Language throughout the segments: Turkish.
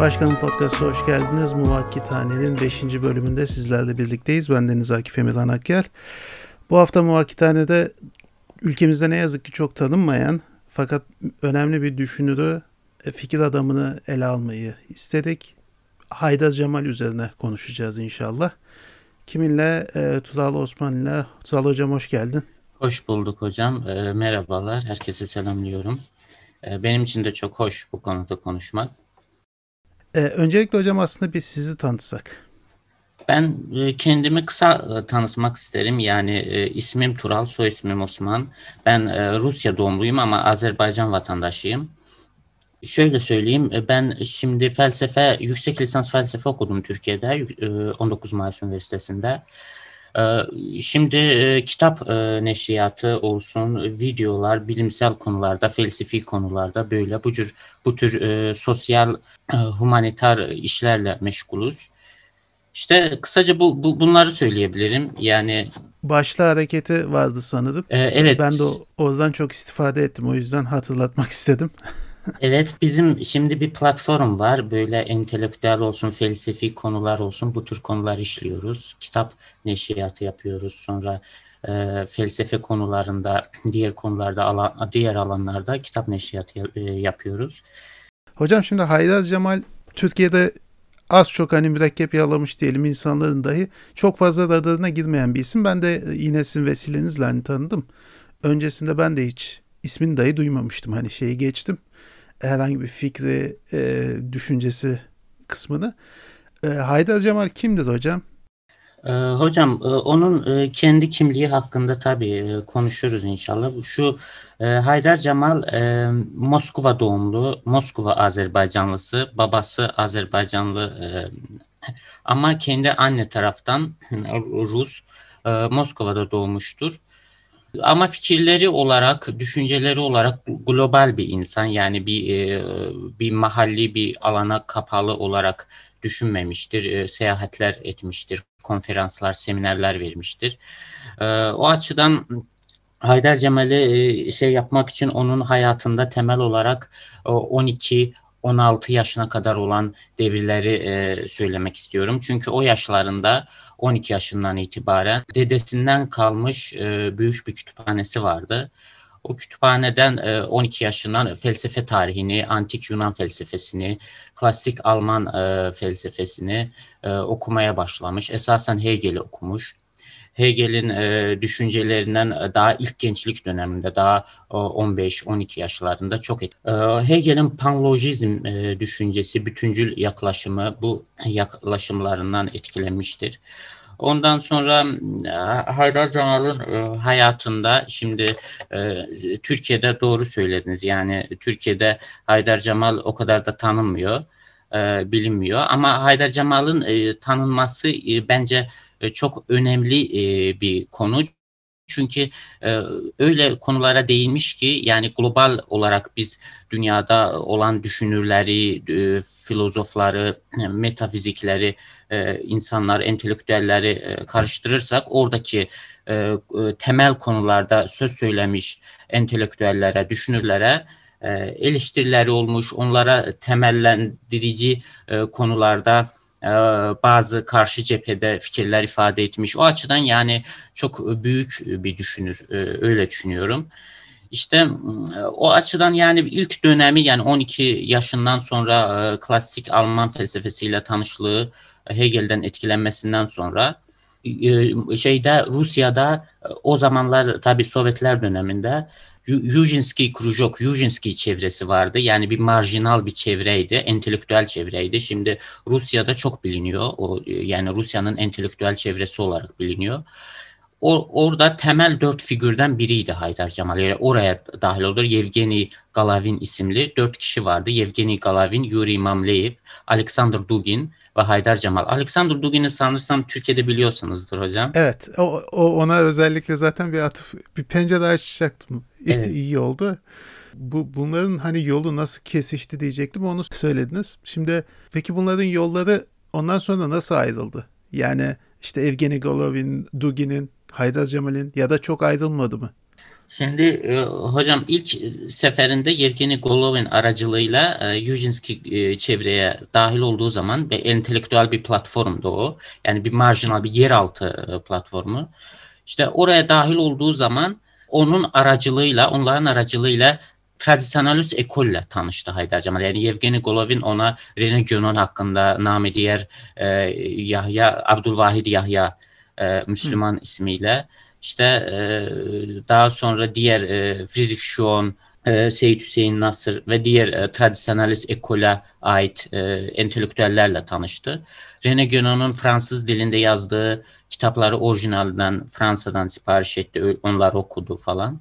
Başkanın Podcast'a hoş geldiniz. Muvakkithane'nin 5. bölümünde sizlerle birlikteyiz. Ben Deniz Akif Emirhan Akyel. Bu hafta Muvakkithane'de ülkemizde ne yazık ki çok tanınmayan fakat önemli bir düşünürü, e, fikir adamını ele almayı istedik. Haydar Cemal üzerine konuşacağız inşallah. Kiminle? E, Tuzal Osman ile. Tuzal Hocam hoş geldin. Hoş bulduk hocam. E, merhabalar. Herkese selamlıyorum. E, benim için de çok hoş bu konuda konuşmak. E, öncelikle hocam aslında biz sizi tanıtsak. Ben e, kendimi kısa e, tanıtmak isterim. Yani e, ismim Tural, soy ismim Osman. Ben e, Rusya doğumluyum ama Azerbaycan vatandaşıyım. Şöyle söyleyeyim, e, ben şimdi felsefe, yüksek lisans felsefe okudum Türkiye'de, 19 e, Mayıs Üniversitesi'nde. E, şimdi kitap neşriyatı olsun, videolar, bilimsel konularda, felsefi konularda böyle bu tür bu tür sosyal, humanitar işlerle meşgulüz. İşte kısaca bu, bu bunları söyleyebilirim. Yani başlı hareketi vardı sanırım. Ee, evet. Ben de o, oradan çok istifade ettim. O yüzden hatırlatmak istedim. Evet bizim şimdi bir platform var. Böyle entelektüel olsun, felsefi konular olsun bu tür konular işliyoruz. Kitap neşriyatı yapıyoruz. Sonra e, felsefe konularında, diğer konularda, alan, diğer alanlarda kitap neşriyatı e, yapıyoruz. Hocam şimdi Haydar Cemal Türkiye'de az çok hani mürekkep yalamış diyelim insanların dahi çok fazla radarına girmeyen bir isim. Ben de yine sizin vesilenizle hani tanıdım. Öncesinde ben de hiç ismini dahi duymamıştım. Hani şeyi geçtim herhangi bir fikri, e, düşüncesi kısmını. E, Haydar Cemal kimdir hocam? Ee, hocam e, onun e, kendi kimliği hakkında tabii e, konuşuruz inşallah. Şu e, Haydar Cemal e, Moskova doğumlu, Moskova Azerbaycanlısı, babası Azerbaycanlı e, ama kendi anne taraftan Rus, e, Moskova'da doğmuştur. Ama fikirleri olarak, düşünceleri olarak global bir insan yani bir e, bir mahalli bir alana kapalı olarak düşünmemiştir. E, seyahatler etmiştir, konferanslar, seminerler vermiştir. E, o açıdan Haydar Cemal'i şey yapmak için onun hayatında temel olarak 12 16 yaşına kadar olan devirleri e, söylemek istiyorum. Çünkü o yaşlarında 12 yaşından itibaren dedesinden kalmış e, büyük bir kütüphanesi vardı. O kütüphaneden e, 12 yaşından felsefe tarihini, antik Yunan felsefesini, klasik Alman e, felsefesini e, okumaya başlamış. Esasen Hegel'i okumuş. Hegel'in e, düşüncelerinden e, daha ilk gençlik döneminde daha e, 15-12 yaşlarında çok et. E, Hegel'in panlojizm e, düşüncesi, bütüncül yaklaşımı bu yaklaşımlarından etkilenmiştir. Ondan sonra e, Haydar Cemal'ın e, hayatında şimdi e, Türkiye'de doğru söylediniz. Yani Türkiye'de Haydar Cemal o kadar da tanınmıyor, bilinmiyor. Ama Haydar Cemal'ın tanınması bence çok önemli bir konu. Çünkü öyle konulara değinmiş ki yani global olarak biz dünyada olan düşünürleri, filozofları, metafizikleri, insanlar, entelektüelleri karıştırırsak oradaki temel konularda söz söylemiş entelektüellere, düşünürlere e, eleştirileri olmuş, onlara temellendirici e, konularda bazı karşı cephede fikirler ifade etmiş. O açıdan yani çok büyük bir düşünür. E, öyle düşünüyorum. İşte o açıdan yani ilk dönemi yani 12 yaşından sonra e, klasik Alman felsefesiyle tanışlığı Hegel'den etkilenmesinden sonra şeyde Rusya'da o zamanlar tabii Sovyetler döneminde Yujinski Krujok, Yujinski çevresi vardı. Yani bir marjinal bir çevreydi, entelektüel çevreydi. Şimdi Rusya'da çok biliniyor. O yani Rusya'nın entelektüel çevresi olarak biliniyor. O, orada temel dört figürden biriydi Haydar Cemal. Yani oraya dahil olur. Yevgeni Galavin isimli dört kişi vardı. Yevgeni Galavin, Yuri Mamleyev, Alexander Dugin ve Haydar Cemal. Alexander Dugin'i sanırsam Türkiye'de biliyorsunuzdur hocam. Evet. O, o ona özellikle zaten bir atıf bir pencere açacaktım. Evet. İyi oldu. Bu bunların hani yolu nasıl kesişti diyecektim onu söylediniz. Şimdi peki bunların yolları ondan sonra nasıl ayrıldı? Yani işte Evgeni Golovin, Dugin'in, Haydar Cemal'in ya da çok ayrılmadı mı? Şimdi e, hocam ilk seferinde Yevgeni Golovin aracılığıyla e, Yujinski e, çevreye dahil olduğu zaman ve entelektüel bir platformdu o. Yani bir marjinal bir yeraltı e, platformu. İşte oraya dahil olduğu zaman onun aracılığıyla, onların aracılığıyla tradisyonalist ekolle tanıştı Haydar Cemal. Yani Yevgeni Golovin ona Rene Gönon hakkında, name diğer e, Yahya, Abdülvahid Yahya e, Müslüman Hı. ismiyle işte e, daha sonra diğer e, Friedrich Schwann, e, Seyit Hüseyin Nasır ve diğer e, tradisyonalist ekola ait e, entelektüellerle tanıştı. René Guénon'un Fransız dilinde yazdığı kitapları orijinalden Fransa'dan sipariş etti. Onları okudu falan.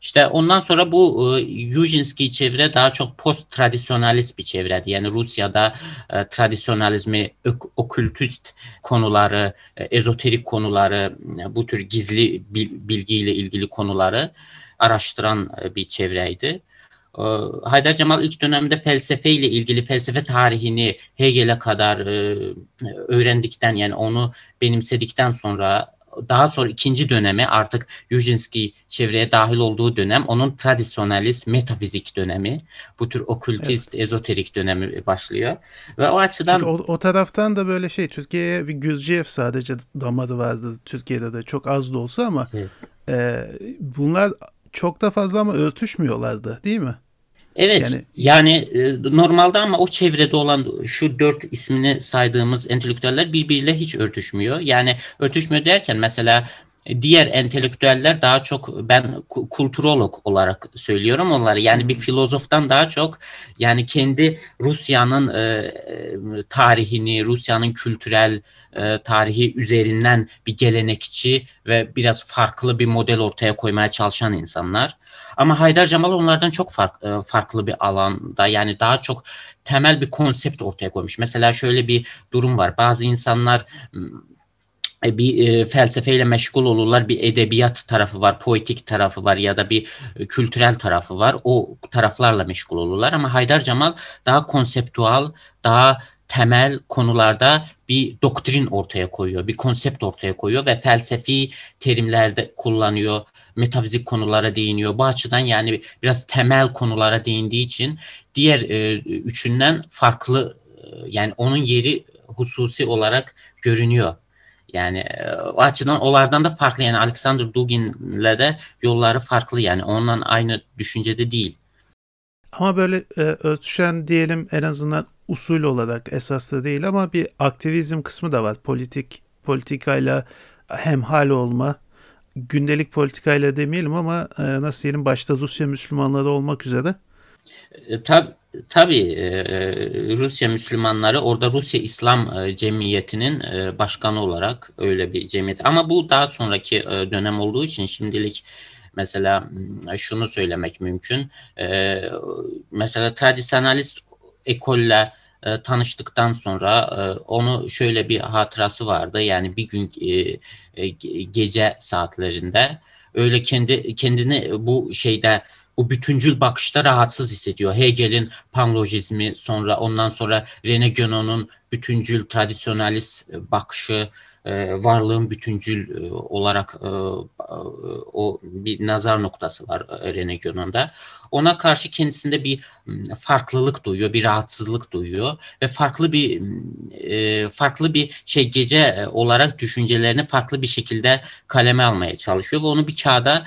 İşte ondan sonra bu e, Yujinski çevre daha çok post tradisyonalist bir çevredi. Yani Rusya'da e, tradisyonalizmi, ök, okültist konuları, e, ezoterik konuları, e, bu tür gizli bilgiyle ilgili konuları araştıran e, bir çevreydi. E, Haydar Cemal ilk dönemde felsefe ile ilgili felsefe tarihini Hegel'e kadar e, öğrendikten yani onu benimsedikten sonra daha sonra ikinci dönemi artık Yujinski çevreye dahil olduğu dönem onun tradisyonalist metafizik dönemi. Bu tür okültist, evet. ezoterik dönemi başlıyor. Ve o açıdan... o, o taraftan da böyle şey Türkiye'ye bir Gürciev sadece damadı vardı Türkiye'de de çok az da olsa ama evet. e, bunlar çok da fazla ama örtüşmüyorlardı değil mi? Evet yani, yani e, normalde ama o çevrede olan şu dört ismini saydığımız entelektüeller birbiriyle hiç örtüşmüyor. Yani örtüşmüyor derken mesela diğer entelektüeller daha çok ben kulturolog olarak söylüyorum onları. Yani bir filozoftan daha çok yani kendi Rusya'nın e, e, tarihini, Rusya'nın kültürel e, tarihi üzerinden bir gelenekçi ve biraz farklı bir model ortaya koymaya çalışan insanlar. Ama Haydar Cemal onlardan çok fark, e, farklı bir alanda yani daha çok temel bir konsept ortaya koymuş. Mesela şöyle bir durum var. Bazı insanlar e, bir e, felsefeyle meşgul olurlar. Bir edebiyat tarafı var, poetik tarafı var ya da bir e, kültürel tarafı var. O taraflarla meşgul olurlar ama Haydar Cemal daha konseptual, daha temel konularda bir doktrin ortaya koyuyor, bir konsept ortaya koyuyor ve felsefi terimlerde kullanıyor metafizik konulara değiniyor. Bu açıdan yani biraz temel konulara değindiği için diğer e, üçünden farklı e, yani onun yeri hususi olarak görünüyor. Yani e, o açıdan onlardan da farklı yani Alexander Dugin'le de yolları farklı yani ondan aynı düşüncede değil. Ama böyle e, örtüşen diyelim en azından usul olarak esaslı değil ama bir aktivizm kısmı da var. Politik politikayla hemhal olma gündelik politikayla demeyelim ama e, nasıl diyelim başta Rusya Müslümanları olmak üzere. E, tab tabii e, e, Rusya Müslümanları orada Rusya İslam e, Cemiyeti'nin başkanı olarak öyle bir cemiyet. Ama bu daha sonraki dönem olduğu için şimdilik mesela şunu söylemek mümkün. Mesela tradisyonalist ekolle e, tanıştıktan sonra onu şöyle bir hatırası vardı. Yani bir gün gece saatlerinde öyle kendi kendini bu şeyde bu bütüncül bakışta rahatsız hissediyor. Hegel'in panlojizmi sonra ondan sonra René Guénon'un bütüncül tradisyonalist bakışı e, varlığın bütüncül e, olarak e, o bir nazar noktası var René Guénon'da. Ona karşı kendisinde bir farklılık duyuyor, bir rahatsızlık duyuyor ve farklı bir farklı bir şey gece olarak düşüncelerini farklı bir şekilde kaleme almaya çalışıyor ve onu bir kağıda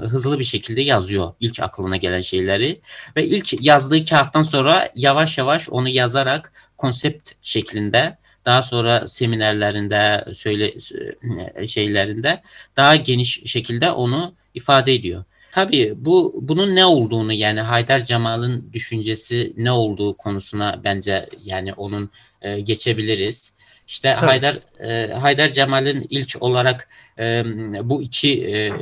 hızlı bir şekilde yazıyor ilk aklına gelen şeyleri ve ilk yazdığı kağıttan sonra yavaş yavaş onu yazarak konsept şeklinde daha sonra seminerlerinde söyle e, şeylerinde daha geniş şekilde onu ifade ediyor. Tabii bu bunun ne olduğunu yani Haydar Cemal'ın düşüncesi ne olduğu konusuna bence yani onun e, geçebiliriz. İşte Tabii. Haydar e, Haydar Cemal'in ilk olarak e, bu iki e,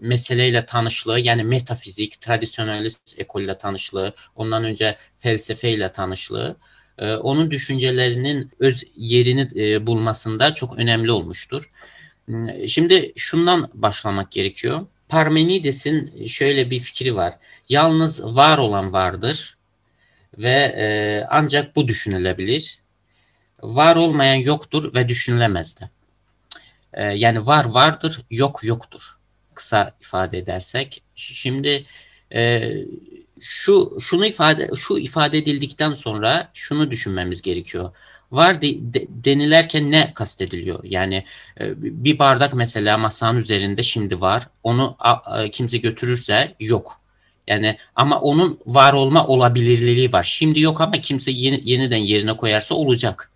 meseleyle tanışlığı yani metafizik, tradisyonalist ekolle tanışlığı, ondan önce felsefeyle tanışlığı e, onun düşüncelerinin öz yerini e, bulmasında çok önemli olmuştur. Hmm, şimdi şundan başlamak gerekiyor. Parmenides'in şöyle bir fikri var. Yalnız var olan vardır ve e, ancak bu düşünülebilir. Var olmayan yoktur ve düşünülemez de. E, yani var vardır, yok yoktur. kısa ifade edersek. Şimdi e, şu şunu ifade şu ifade edildikten sonra şunu düşünmemiz gerekiyor. Var de, de, denilerken ne kastediliyor? Yani e, bir bardak mesela masanın üzerinde şimdi var. Onu a, kimse götürürse yok. Yani ama onun var olma olabilirliği var. Şimdi yok ama kimse yeni, yeniden yerine koyarsa olacak.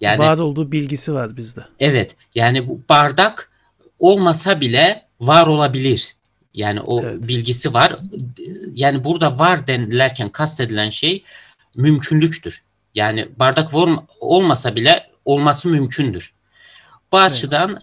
Yani var olduğu bilgisi var bizde. Evet. Yani bu bardak olmasa bile var olabilir. Yani o evet. bilgisi var. Yani burada var denilerken kastedilen şey mümkünlüktür. Yani bardak var olmasa bile olması mümkündür. Bu açıdan evet.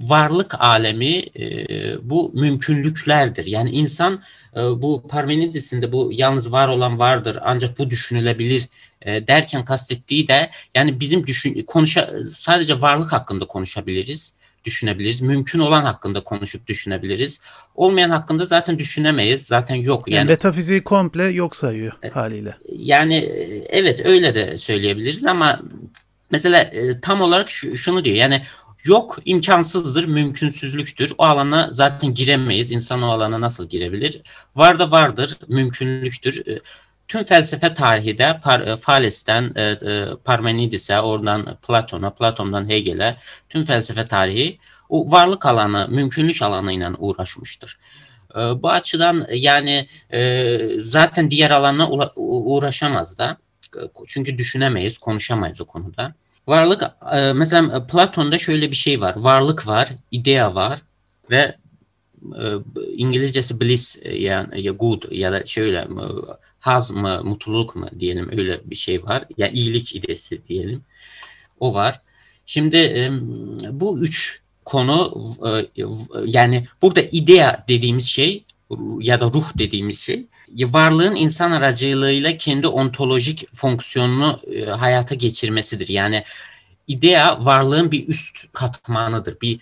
Varlık alemi e, bu mümkünlüklerdir. Yani insan e, bu Parmenides'in de bu yalnız var olan vardır ancak bu düşünülebilir e, derken kastettiği de yani bizim düşün konuşa sadece varlık hakkında konuşabiliriz düşünebiliriz. Mümkün olan hakkında konuşup düşünebiliriz. Olmayan hakkında zaten düşünemeyiz. Zaten yok. Yani, yani metafiziği komple yok sayıyor haliyle. Yani evet öyle de söyleyebiliriz ama mesela tam olarak şunu diyor. Yani yok imkansızdır, mümkünsüzlüktür. O alana zaten giremeyiz. İnsan o alana nasıl girebilir? Var da vardır, mümkünlüktür tüm felsefe tarihi de Par Fales'ten e, e, Parmenides'e, oradan Platon'a, Platon'dan Hegel'e tüm felsefe tarihi o varlık alanı, mümkünlük alanıyla uğraşmıştır. E, bu açıdan yani e, zaten diğer alanla uğraşamaz da. Çünkü düşünemeyiz, konuşamayız o konuda. Varlık, e, mesela Platon'da şöyle bir şey var. Varlık var, idea var ve e, İngilizcesi bliss yani ya good ya da şöyle haz mı, mutluluk mu diyelim öyle bir şey var. Ya yani iyilik idesi diyelim. O var. Şimdi bu üç konu e, yani burada idea dediğimiz şey ya da ruh dediğimiz şey varlığın insan aracılığıyla kendi ontolojik fonksiyonunu e, hayata geçirmesidir. Yani idea varlığın bir üst katmanıdır, bir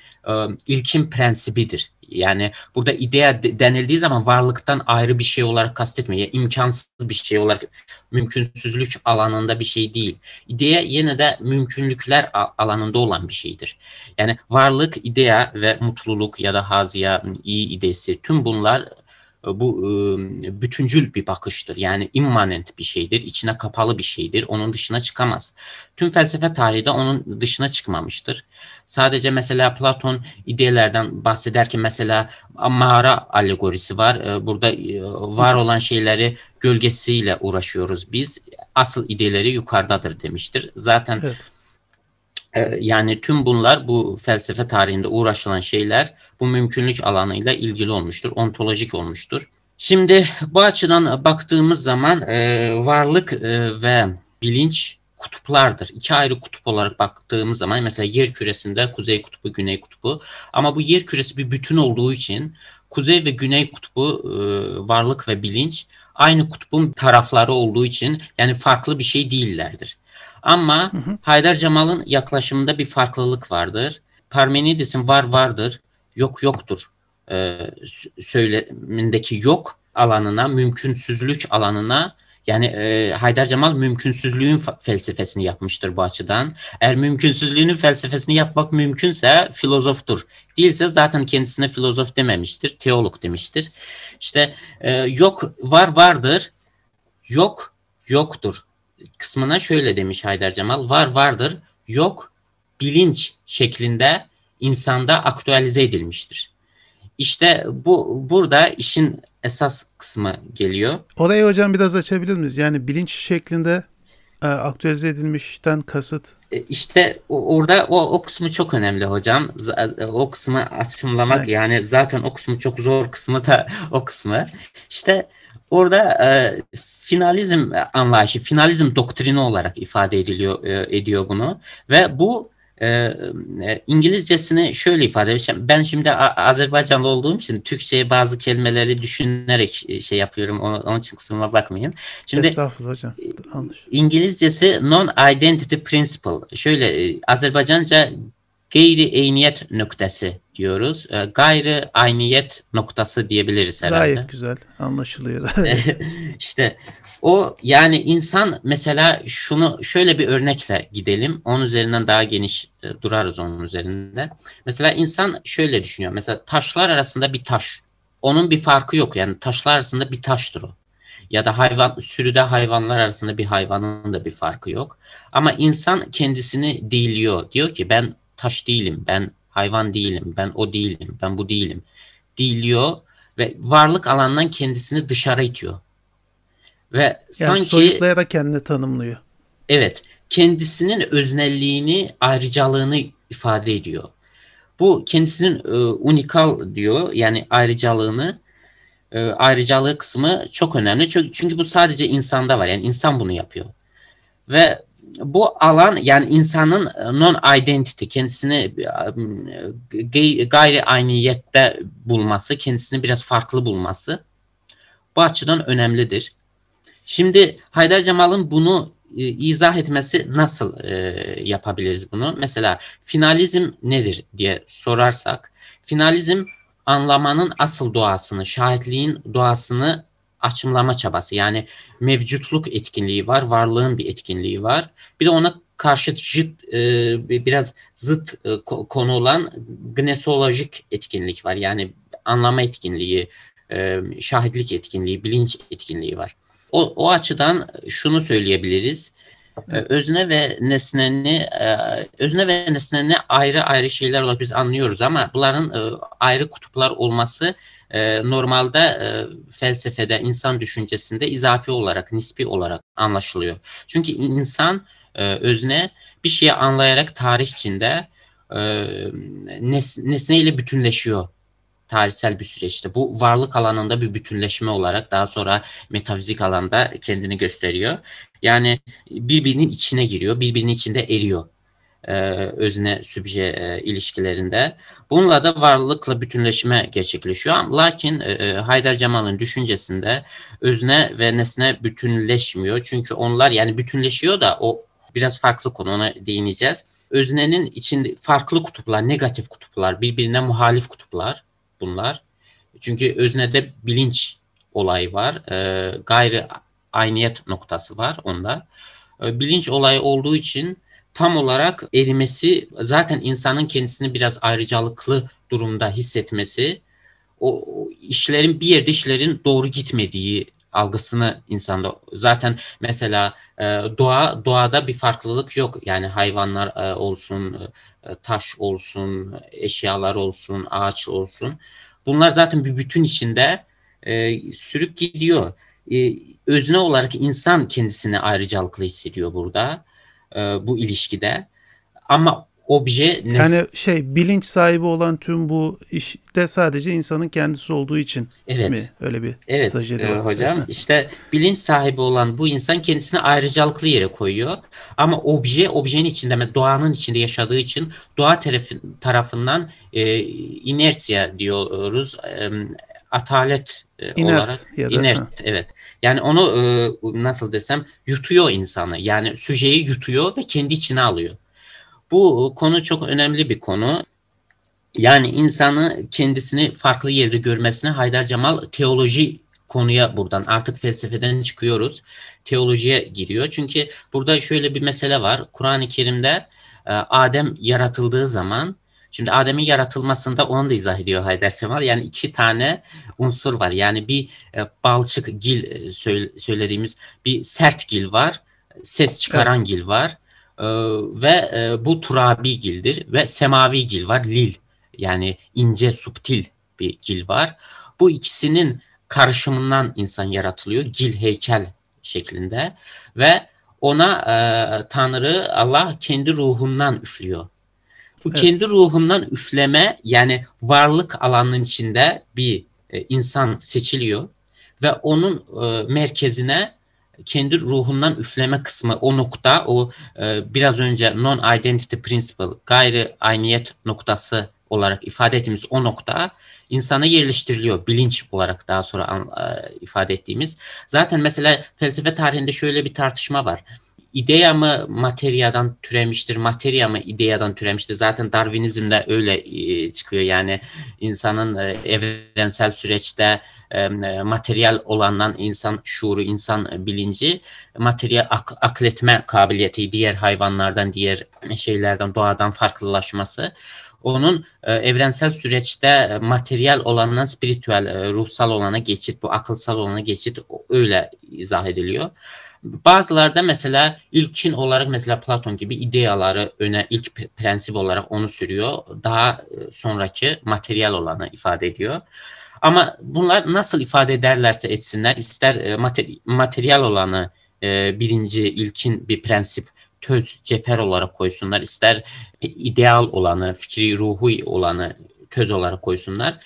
ilkin prensibidir. Yani burada idea denildiği zaman varlıktan ayrı bir şey olarak kastetmiyor. Yani imkansız bir şey olarak mümkünsüzlük alanında bir şey değil. İdea yine de mümkünlükler alanında olan bir şeydir. Yani varlık, idea ve mutluluk ya da haziya, iyi idesi tüm bunlar bu bütüncül bir bakıştır. Yani immanent bir şeydir, içine kapalı bir şeydir. Onun dışına çıkamaz. Tüm felsefe tarihi de onun dışına çıkmamıştır. Sadece mesela Platon idealerden bahsederken mesela mağara alegorisi var. Burada var olan şeyleri gölgesiyle uğraşıyoruz biz. Asıl idealeri yukarıdadır demiştir. Zaten evet ee, yani tüm bunlar bu felsefe tarihinde uğraşılan şeyler bu mümkünlük alanıyla ilgili olmuştur, ontolojik olmuştur. Şimdi bu açıdan baktığımız zaman e, varlık e, ve bilinç kutuplardır. İki ayrı kutup olarak baktığımız zaman mesela yer küresinde kuzey kutbu, güney kutbu ama bu yer küresi bir bütün olduğu için kuzey ve güney kutbu e, varlık ve bilinç aynı kutbun tarafları olduğu için yani farklı bir şey değillerdir. Ama hı hı. Haydar Cemal'ın yaklaşımında bir farklılık vardır. Parmenides'in var vardır, yok yoktur e, söylemindeki yok alanına, mümkünsüzlük alanına yani e, Haydar Cemal mümkünsüzlüğün felsefesini yapmıştır bu açıdan. Eğer mümkünsüzlüğünün felsefesini yapmak mümkünse filozoftur. Değilse zaten kendisine filozof dememiştir, teolog demiştir. İşte e, yok var vardır, yok yoktur kısmına şöyle demiş Haydar Cemal. Var vardır, yok bilinç şeklinde insanda aktüelize edilmiştir. İşte bu burada işin esas kısmı geliyor. Orayı hocam biraz açabilir miyiz? Yani bilinç şeklinde e, aktüelize edilmişten kasıt. E, işte orada o, o kısmı çok önemli hocam. E, o kısmı açımlamak evet. yani zaten o kısmı çok zor kısmı da o kısmı. İşte orada e, finalizm anlayışı, finalizm doktrini olarak ifade ediliyor e, ediyor bunu ve bu e, e, İngilizcesini şöyle ifade edeceğim. Ben şimdi Azerbaycanlı olduğum için Türkçe'ye bazı kelimeleri düşünerek e, şey yapıyorum. Onun, onun için kusuruma bakmayın. Şimdi Estağfurullah hocam. Anladım. İngilizcesi non-identity principle. Şöyle Azerbaycanca gayri eyniyet nöktesi diyoruz. E, gayri ayniyet noktası diyebiliriz herhalde. Gayet güzel anlaşılıyor. işte o yani insan mesela şunu şöyle bir örnekle gidelim. Onun üzerinden daha geniş e, durarız onun üzerinde. Mesela insan şöyle düşünüyor. Mesela taşlar arasında bir taş. Onun bir farkı yok. Yani taşlar arasında bir taştır o. Ya da hayvan sürüde hayvanlar arasında bir hayvanın da bir farkı yok. Ama insan kendisini değiliyor. Diyor ki ben taş değilim, ben hayvan değilim, ben o değilim, ben bu değilim. Değiliyor ve varlık alanından kendisini dışarı itiyor. Ve yani sanki soyutlayarak kendini tanımlıyor. Evet, kendisinin öznelliğini, ayrıcalığını ifade ediyor. Bu kendisinin e, unikal diyor, yani ayrıcalığını, e, ayrıcalığı kısmı çok önemli. Çünkü, çünkü bu sadece insanda var, yani insan bunu yapıyor. Ve bu alan yani insanın non-identity, kendisini e, gayri ayniyette bulması, kendisini biraz farklı bulması bu açıdan önemlidir. Şimdi Haydar Cemal'ın bunu e, izah etmesi nasıl e, yapabiliriz bunu? Mesela finalizm nedir diye sorarsak, finalizm anlamanın asıl doğasını, şahitliğin doğasını açımlama çabası. Yani mevcutluk etkinliği var, varlığın bir etkinliği var. Bir de ona karşı zıt, e, biraz zıt e, konu olan gnesolojik etkinlik var. Yani anlama etkinliği, e, şahitlik etkinliği, bilinç etkinliği var. O, o açıdan şunu söyleyebiliriz. E, özne ve nesneni özne ve nesneni ayrı ayrı şeyler olarak biz anlıyoruz ama bunların ayrı kutuplar olması normalde felsefede insan düşüncesinde izafi olarak nispi olarak anlaşılıyor. Çünkü insan özne bir şeyi anlayarak tarih içinde nesneyle bütünleşiyor tarihsel bir süreçte. Bu varlık alanında bir bütünleşme olarak daha sonra metafizik alanda kendini gösteriyor. Yani birbirinin içine giriyor, birbirinin içinde eriyor e, özne sübje e, ilişkilerinde. Bununla da varlıkla bütünleşme gerçekleşiyor. Lakin e, Haydar Cemal'ın düşüncesinde özne ve nesne bütünleşmiyor. Çünkü onlar yani bütünleşiyor da o biraz farklı konu ona değineceğiz. Öznenin içinde farklı kutuplar, negatif kutuplar, birbirine muhalif kutuplar bunlar. Çünkü öznede bilinç olayı var. Gayri ayniyet noktası var onda. Bilinç olayı olduğu için tam olarak erimesi zaten insanın kendisini biraz ayrıcalıklı durumda hissetmesi o, işlerin bir yerde işlerin doğru gitmediği algısını insanda zaten mesela e, doğa doğada bir farklılık yok. Yani hayvanlar e, olsun e, taş olsun eşyalar olsun ağaç olsun. Bunlar zaten bir bütün içinde sürüp gidiyor. Özne olarak insan kendisini ayrıcalıklı hissediyor burada e, bu ilişkide. Ama obje yani şey bilinç sahibi olan tüm bu işte sadece insanın kendisi olduğu için evet. mi? Öyle bir evet e, hocam. işte bilinç sahibi olan bu insan kendisini ayrıcalıklı yere koyuyor. Ama obje objenin içinde doğanın içinde yaşadığı için doğa tarafından e, inersiya diyoruz. E, atalet e, inert olarak ya da, inert ha. evet. Yani onu e, nasıl desem yutuyor insanı. Yani süjeyi yutuyor ve kendi içine alıyor. Bu konu çok önemli bir konu. Yani insanı kendisini farklı yerde görmesine Haydar Cemal teoloji konuya buradan artık felsefeden çıkıyoruz. Teolojiye giriyor. Çünkü burada şöyle bir mesele var. Kur'an-ı Kerim'de e, Adem yaratıldığı zaman Şimdi Adem'in yaratılmasında onu da izah ediyor Haydar Semal. Yani iki tane unsur var. Yani bir e, balçık gil e, söylediğimiz bir sert gil var. Ses çıkaran evet. gil var. E, ve e, bu turabi gildir. Ve semavi gil var. Lil. Yani ince, subtil bir gil var. Bu ikisinin karışımından insan yaratılıyor. Gil heykel şeklinde. Ve ona e, Tanrı Allah kendi ruhundan üflüyor. Bu evet. kendi ruhundan üfleme yani varlık alanının içinde bir e, insan seçiliyor ve onun e, merkezine kendi ruhundan üfleme kısmı o nokta o e, biraz önce non-identity principle gayri ayniyet noktası olarak ifade ettiğimiz o nokta insana yerleştiriliyor bilinç olarak daha sonra e, ifade ettiğimiz. Zaten mesela felsefe tarihinde şöyle bir tartışma var ideya mı materyadan türemiştir, materya mı ideyadan türemiştir? Zaten Darwinizmde öyle e, çıkıyor. Yani insanın e, evrensel süreçte e, materyal olandan insan şuuru, insan bilinci, materyal ak akletme kabiliyeti diğer hayvanlardan, diğer şeylerden, doğadan farklılaşması onun e, evrensel süreçte materyal olandan spiritüel, e, ruhsal olana geçit, bu akılsal olana geçit öyle izah ediliyor. Bazılarda mesela ilkin olarak mesela Platon gibi ideyaları öne ilk prensip olarak onu sürüyor. Daha e, sonraki materyal olanı ifade ediyor. Ama bunlar nasıl ifade ederlerse etsinler ister e, materyal olanı e, birinci ilkin bir prensip töz cefer olarak koysunlar ister ideal olanı fikri ruhu olanı töz olarak koysunlar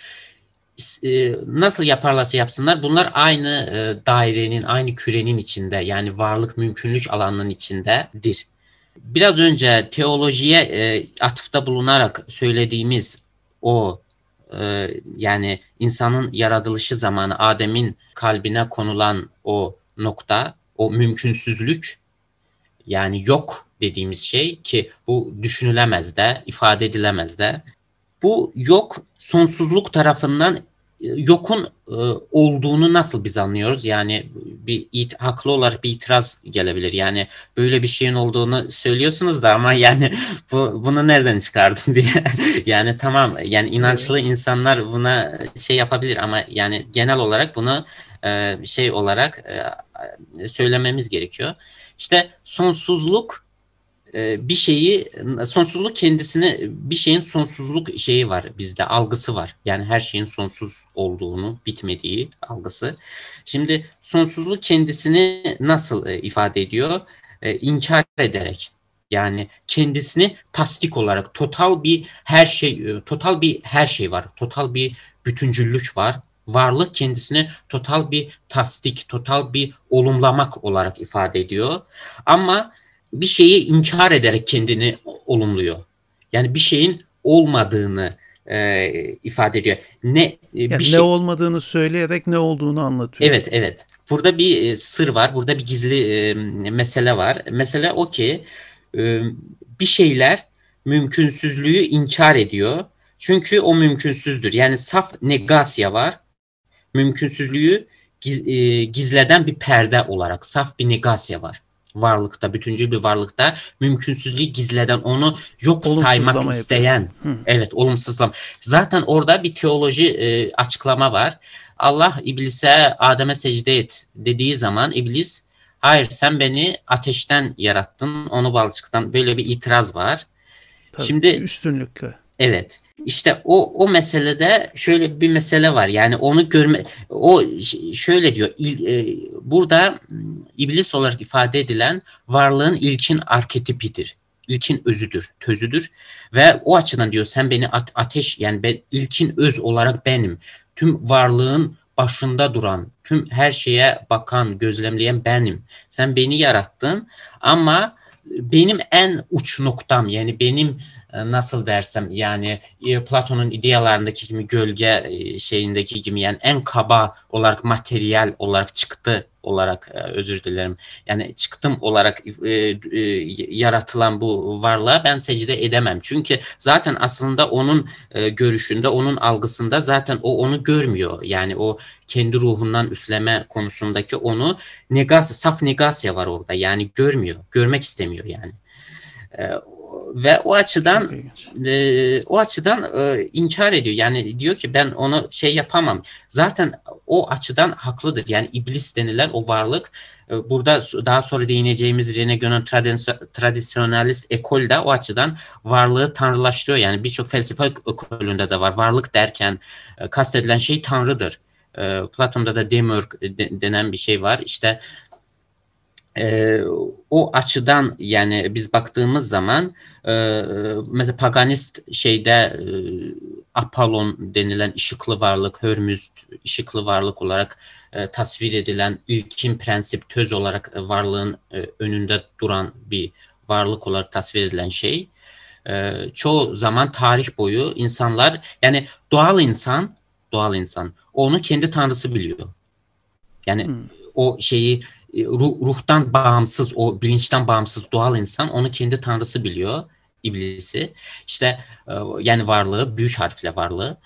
e, nasıl yaparlarsa yapsınlar bunlar aynı e, dairenin, aynı kürenin içinde yani varlık mümkünlük alanının içindedir. Biraz önce teolojiye e, atıfta bulunarak söylediğimiz o yani insanın yaratılışı zamanı Adem'in kalbine konulan o nokta, o mümkünsüzlük yani yok dediğimiz şey ki bu düşünülemez de, ifade edilemez de. Bu yok sonsuzluk tarafından yokun e, olduğunu nasıl biz anlıyoruz? Yani bir it, haklı olarak bir itiraz gelebilir. Yani böyle bir şeyin olduğunu söylüyorsunuz da ama yani bu bunu nereden çıkardın diye. yani tamam yani inançlı insanlar buna şey yapabilir ama yani genel olarak bunu e, şey olarak e, söylememiz gerekiyor. İşte sonsuzluk bir şeyi sonsuzluk kendisine bir şeyin sonsuzluk şeyi var bizde algısı var. Yani her şeyin sonsuz olduğunu, bitmediği algısı. Şimdi sonsuzluk kendisini nasıl e, ifade ediyor? E, inkar ederek. Yani kendisini tasdik olarak total bir her şey e, total bir her şey var. Total bir bütüncüllük var. Varlık kendisini total bir tasdik, total bir olumlamak olarak ifade ediyor. Ama bir şeyi inkar ederek kendini olumluyor. Yani bir şeyin olmadığını e, ifade ediyor. Ne e, yani bir şey... ne olmadığını söyleyerek ne olduğunu anlatıyor. Evet, evet. Burada bir e, sır var, burada bir gizli e, mesele var. Mesele o ki e, bir şeyler mümkünsüzlüğü inkar ediyor. Çünkü o mümkünsüzdür. Yani saf negasya var. Mümkünsüzlüğü giz, e, gizleden bir perde olarak saf bir negasya var varlıkta, bütüncül bir varlıkta mümkünsüzlüğü gizleden, onu yok saymak isteyen, Hı. evet olumsuzlama. Zaten orada bir teoloji e, açıklama var. Allah iblise Adem'e secde et dediği zaman iblis hayır sen beni ateşten yarattın, onu balçıktan böyle bir itiraz var. Tabii, Şimdi üstünlük. Evet. İşte o o meselede şöyle bir mesele var. Yani onu görme o şöyle diyor. Il, e, burada iblis olarak ifade edilen varlığın ilkin arketipidir. İlkin özüdür, tözüdür ve o açıdan diyor sen beni ateş yani ben ilkin öz olarak benim. Tüm varlığın başında duran, tüm her şeye bakan, gözlemleyen benim. Sen beni yarattın ama benim en uç noktam yani benim e, nasıl dersem yani e, Platon'un idealarındaki gibi gölge e, şeyindeki gibi yani en kaba olarak materyal olarak çıktı olarak özür dilerim. Yani çıktım olarak e, e, yaratılan bu varlığa ben secde edemem. Çünkü zaten aslında onun e, görüşünde, onun algısında zaten o onu görmüyor. Yani o kendi ruhundan üfleme konusundaki onu negas, saf negasya var orada. Yani görmüyor, görmek istemiyor yani. E, ve o açıdan e, o açıdan e, inkar ediyor. Yani diyor ki ben onu şey yapamam. Zaten o açıdan haklıdır. Yani iblis denilen o varlık e, burada daha sonra değineceğimiz Rene Guénon tradisyonalist ekol de o açıdan varlığı tanrılaştırıyor. Yani birçok felsefe ekolünde de var. Varlık derken e, kastedilen şey tanrıdır. E, Platon'da da Demiurg denen bir şey var. İşte e, o açıdan yani biz baktığımız zaman e, mesela paganist şeyde e, Apollon denilen ışıklı varlık, Hörmüz ışıklı varlık olarak e, tasvir edilen ilkin prensip töz olarak e, varlığın e, önünde duran bir varlık olarak tasvir edilen şey e, çoğu zaman tarih boyu insanlar yani doğal insan doğal insan onu kendi tanrısı biliyor. Yani hmm. o şeyi e, ruhtan bağımsız, o bilinçten bağımsız doğal insan onu kendi tanrısı biliyor, iblisi. İşte e, yani varlığı, büyük harfle varlığı.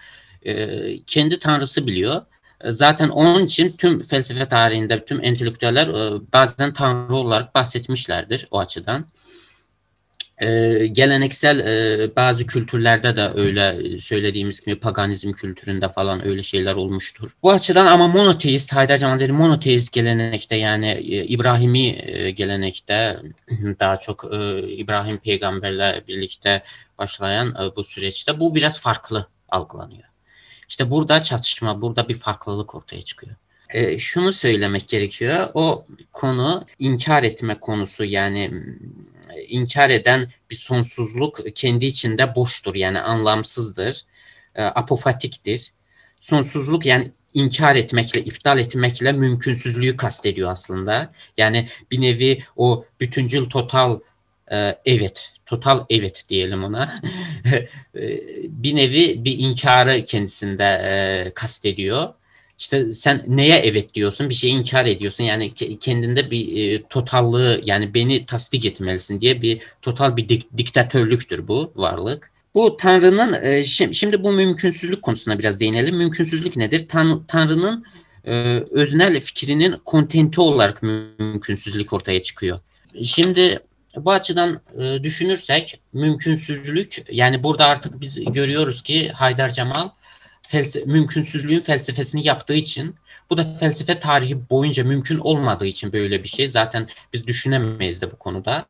E, kendi tanrısı biliyor. Zaten onun için tüm felsefe tarihinde tüm entelektüeller bazen tanrı olarak bahsetmişlerdir o açıdan. Ee, geleneksel e, bazı kültürlerde de öyle söylediğimiz gibi paganizm kültüründe falan öyle şeyler olmuştur. Bu açıdan ama monoteist, Haydar Cemal dedi monoteist gelenekte yani e, İbrahimi e, gelenekte daha çok e, İbrahim peygamberle birlikte başlayan e, bu süreçte bu biraz farklı algılanıyor. İşte burada çatışma, burada bir farklılık ortaya çıkıyor. E, şunu söylemek gerekiyor. O konu inkar etme konusu yani inkar eden bir sonsuzluk kendi içinde boştur yani anlamsızdır, e, apofatiktir. Sonsuzluk yani inkar etmekle, iptal etmekle mümkünsüzlüğü kastediyor aslında. Yani bir nevi o bütüncül total e, evet, total evet diyelim ona. E, bir nevi bir inkarı kendisinde e, kastediyor işte sen neye evet diyorsun bir şeyi inkar ediyorsun yani kendinde bir e, totallığı yani beni tasdik etmelisin diye bir total bir dik, diktatörlüktür bu varlık. Bu Tanrı'nın e, şimdi, şimdi bu mümkünsüzlük konusuna biraz değinelim. Mümkünsüzlük nedir? Tan Tanrı'nın e, öznel fikrinin kontenti olarak mümkünsüzlük ortaya çıkıyor. Şimdi bu açıdan e, düşünürsek mümkünsüzlük yani burada artık biz görüyoruz ki Haydar Cemal felse mümkünsüzlüğün felsefesini yaptığı için bu da felsefe tarihi boyunca mümkün olmadığı için böyle bir şey. Zaten biz düşünemeyiz de bu konuda.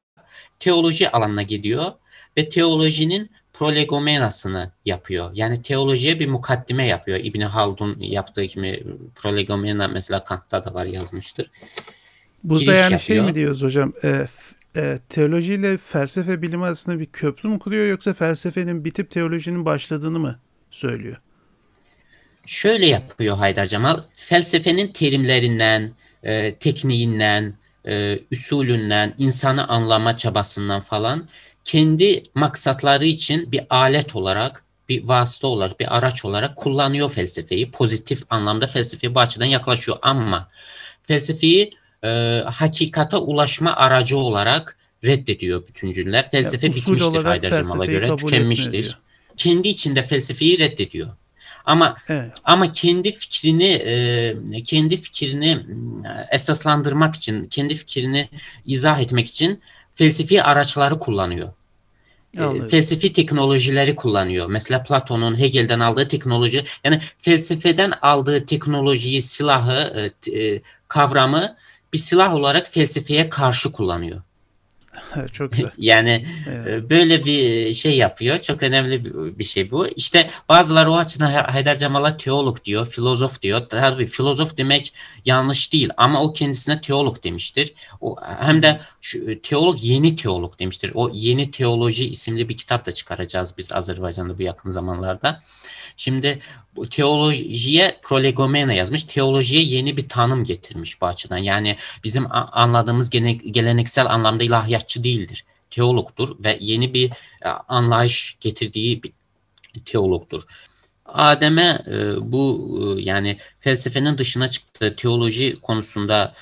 Teoloji alanına gidiyor ve teolojinin prolegomenasını yapıyor. Yani teolojiye bir mukaddime yapıyor. İbni Haldun yaptığı gibi prolegomena mesela Kant'ta da var yazmıştır. Burada Giriş yani yapıyor. şey mi diyoruz hocam? E, e, teolojiyle felsefe bilimi arasında bir köprü mü kuruyor yoksa felsefenin bitip teolojinin başladığını mı söylüyor? Şöyle yapıyor Haydar Cemal. Felsefenin terimlerinden, e, tekniğinden, e, usulünden, insanı anlama çabasından falan kendi maksatları için bir alet olarak, bir vasıta olarak, bir araç olarak kullanıyor felsefeyi. Pozitif anlamda felsefeye bu açıdan yaklaşıyor ama felsefeyi e, hakikate ulaşma aracı olarak reddediyor bütüncüller. Felsefe yani bitmiştir Haydar Cemal'a göre, tükenmiştir. Kendi içinde felsefeyi reddediyor. Ama evet. ama kendi fikrini e, kendi fikrini e, esaslandırmak için, kendi fikrini izah etmek için felsefi araçları kullanıyor. E, felsefi teknolojileri kullanıyor. Mesela Platon'un Hegel'den aldığı teknoloji, yani felsefeden aldığı teknolojiyi, silahı, kavramı bir silah olarak felsefeye karşı kullanıyor. Çok güzel. yani evet. E, böyle bir şey yapıyor. Çok önemli bir şey bu. İşte bazıları o açıdan Haydar Cemal'a teolog diyor, filozof diyor. Tabii filozof demek yanlış değil ama o kendisine teolog demiştir. O hem de şu, teolog yeni teolog demiştir. O yeni teoloji isimli bir kitap da çıkaracağız biz Azerbaycan'da bu yakın zamanlarda. Şimdi teolojiye prolegomena yazmış. Teolojiye yeni bir tanım getirmiş bu açıdan. Yani bizim anladığımız geleneksel anlamda ilahiyatçı değildir. Teologdur ve yeni bir e, anlayış getirdiği bir teologdur. Adem'e e, bu e, yani felsefenin dışına çıktığı teoloji konusunda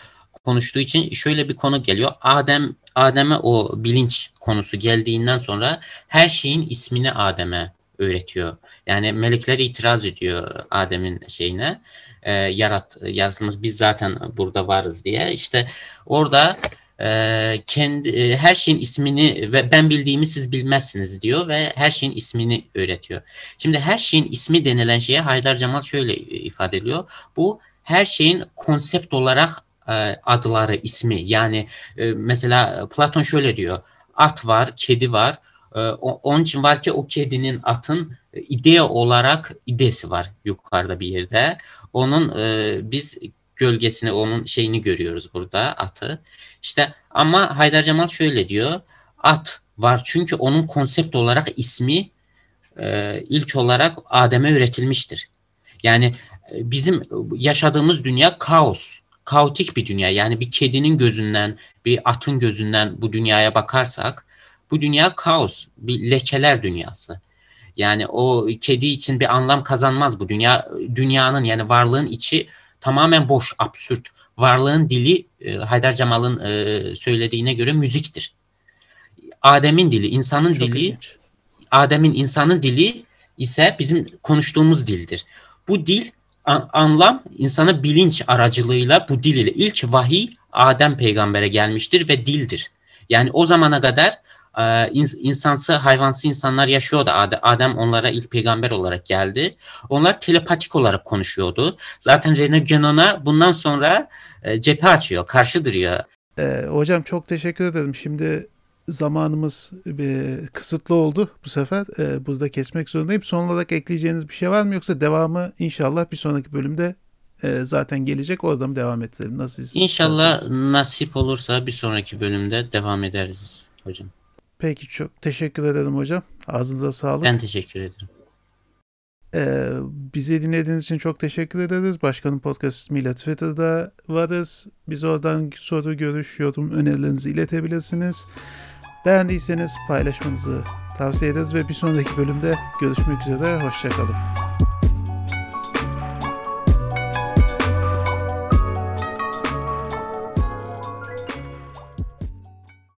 konuştuğu için şöyle bir konu geliyor. Adem Adem'e o bilinç konusu geldiğinden sonra her şeyin ismini Adem'e öğretiyor. Yani melekler itiraz ediyor Adem'in şeyine. E, yarat, yaratılmış biz zaten burada varız diye. İşte orada e, kendi e, her şeyin ismini ve ben bildiğimi siz bilmezsiniz diyor ve her şeyin ismini öğretiyor. Şimdi her şeyin ismi denilen şeye Haydar Cemal şöyle ifade ediyor. Bu her şeyin konsept olarak e, adları, ismi. Yani e, mesela Platon şöyle diyor. At var, kedi var onun için var ki o kedinin atın e, idea olarak idesi var yukarıda bir yerde. Onun e, biz gölgesini onun şeyini görüyoruz burada atı. İşte ama Haydar Cemal şöyle diyor. At var çünkü onun konsept olarak ismi e, ilk olarak Adem'e üretilmiştir. Yani e, bizim yaşadığımız dünya kaos. Kaotik bir dünya. Yani bir kedinin gözünden, bir atın gözünden bu dünyaya bakarsak bu dünya kaos, bir lekeler dünyası. Yani o kedi için bir anlam kazanmaz bu dünya. Dünyanın yani varlığın içi tamamen boş, absürt. varlığın dili e, Haydar Cemal'ın e, söylediğine göre müziktir. Adem'in dili, insanın Çok dili, ilginç. Adem'in insanın dili ise bizim konuştuğumuz dildir. Bu dil an- anlam insana bilinç aracılığıyla bu dil ile ilk vahiy Adem peygambere gelmiştir ve dildir. Yani o zamana kadar e, ins- insansı hayvansı insanlar yaşıyordu. Ade- Adem onlara ilk peygamber olarak geldi. Onlar telepatik olarak konuşuyordu. Zaten René Guénon'a bundan sonra e, cephe açıyor, karşı duruyor. Ee, hocam çok teşekkür ederim. Şimdi zamanımız bir kısıtlı oldu bu sefer. Ee, burada kesmek zorundayım. Son olarak ekleyeceğiniz bir şey var mı yoksa devamı inşallah bir sonraki bölümde e, zaten gelecek. Orada mı devam ettirelim? Nasıl isterseniz. İnşallah nasip olursa bir sonraki bölümde devam ederiz hocam. Peki çok teşekkür ederim hocam. Ağzınıza sağlık. Ben teşekkür ederim. Ee, bizi dinlediğiniz için çok teşekkür ederiz. Başkanın podcast ismiyle Twitter'da varız. Biz oradan soru, görüş, yorum, önerilerinizi iletebilirsiniz. Beğendiyseniz paylaşmanızı tavsiye ederiz ve bir sonraki bölümde görüşmek üzere. Hoşçakalın.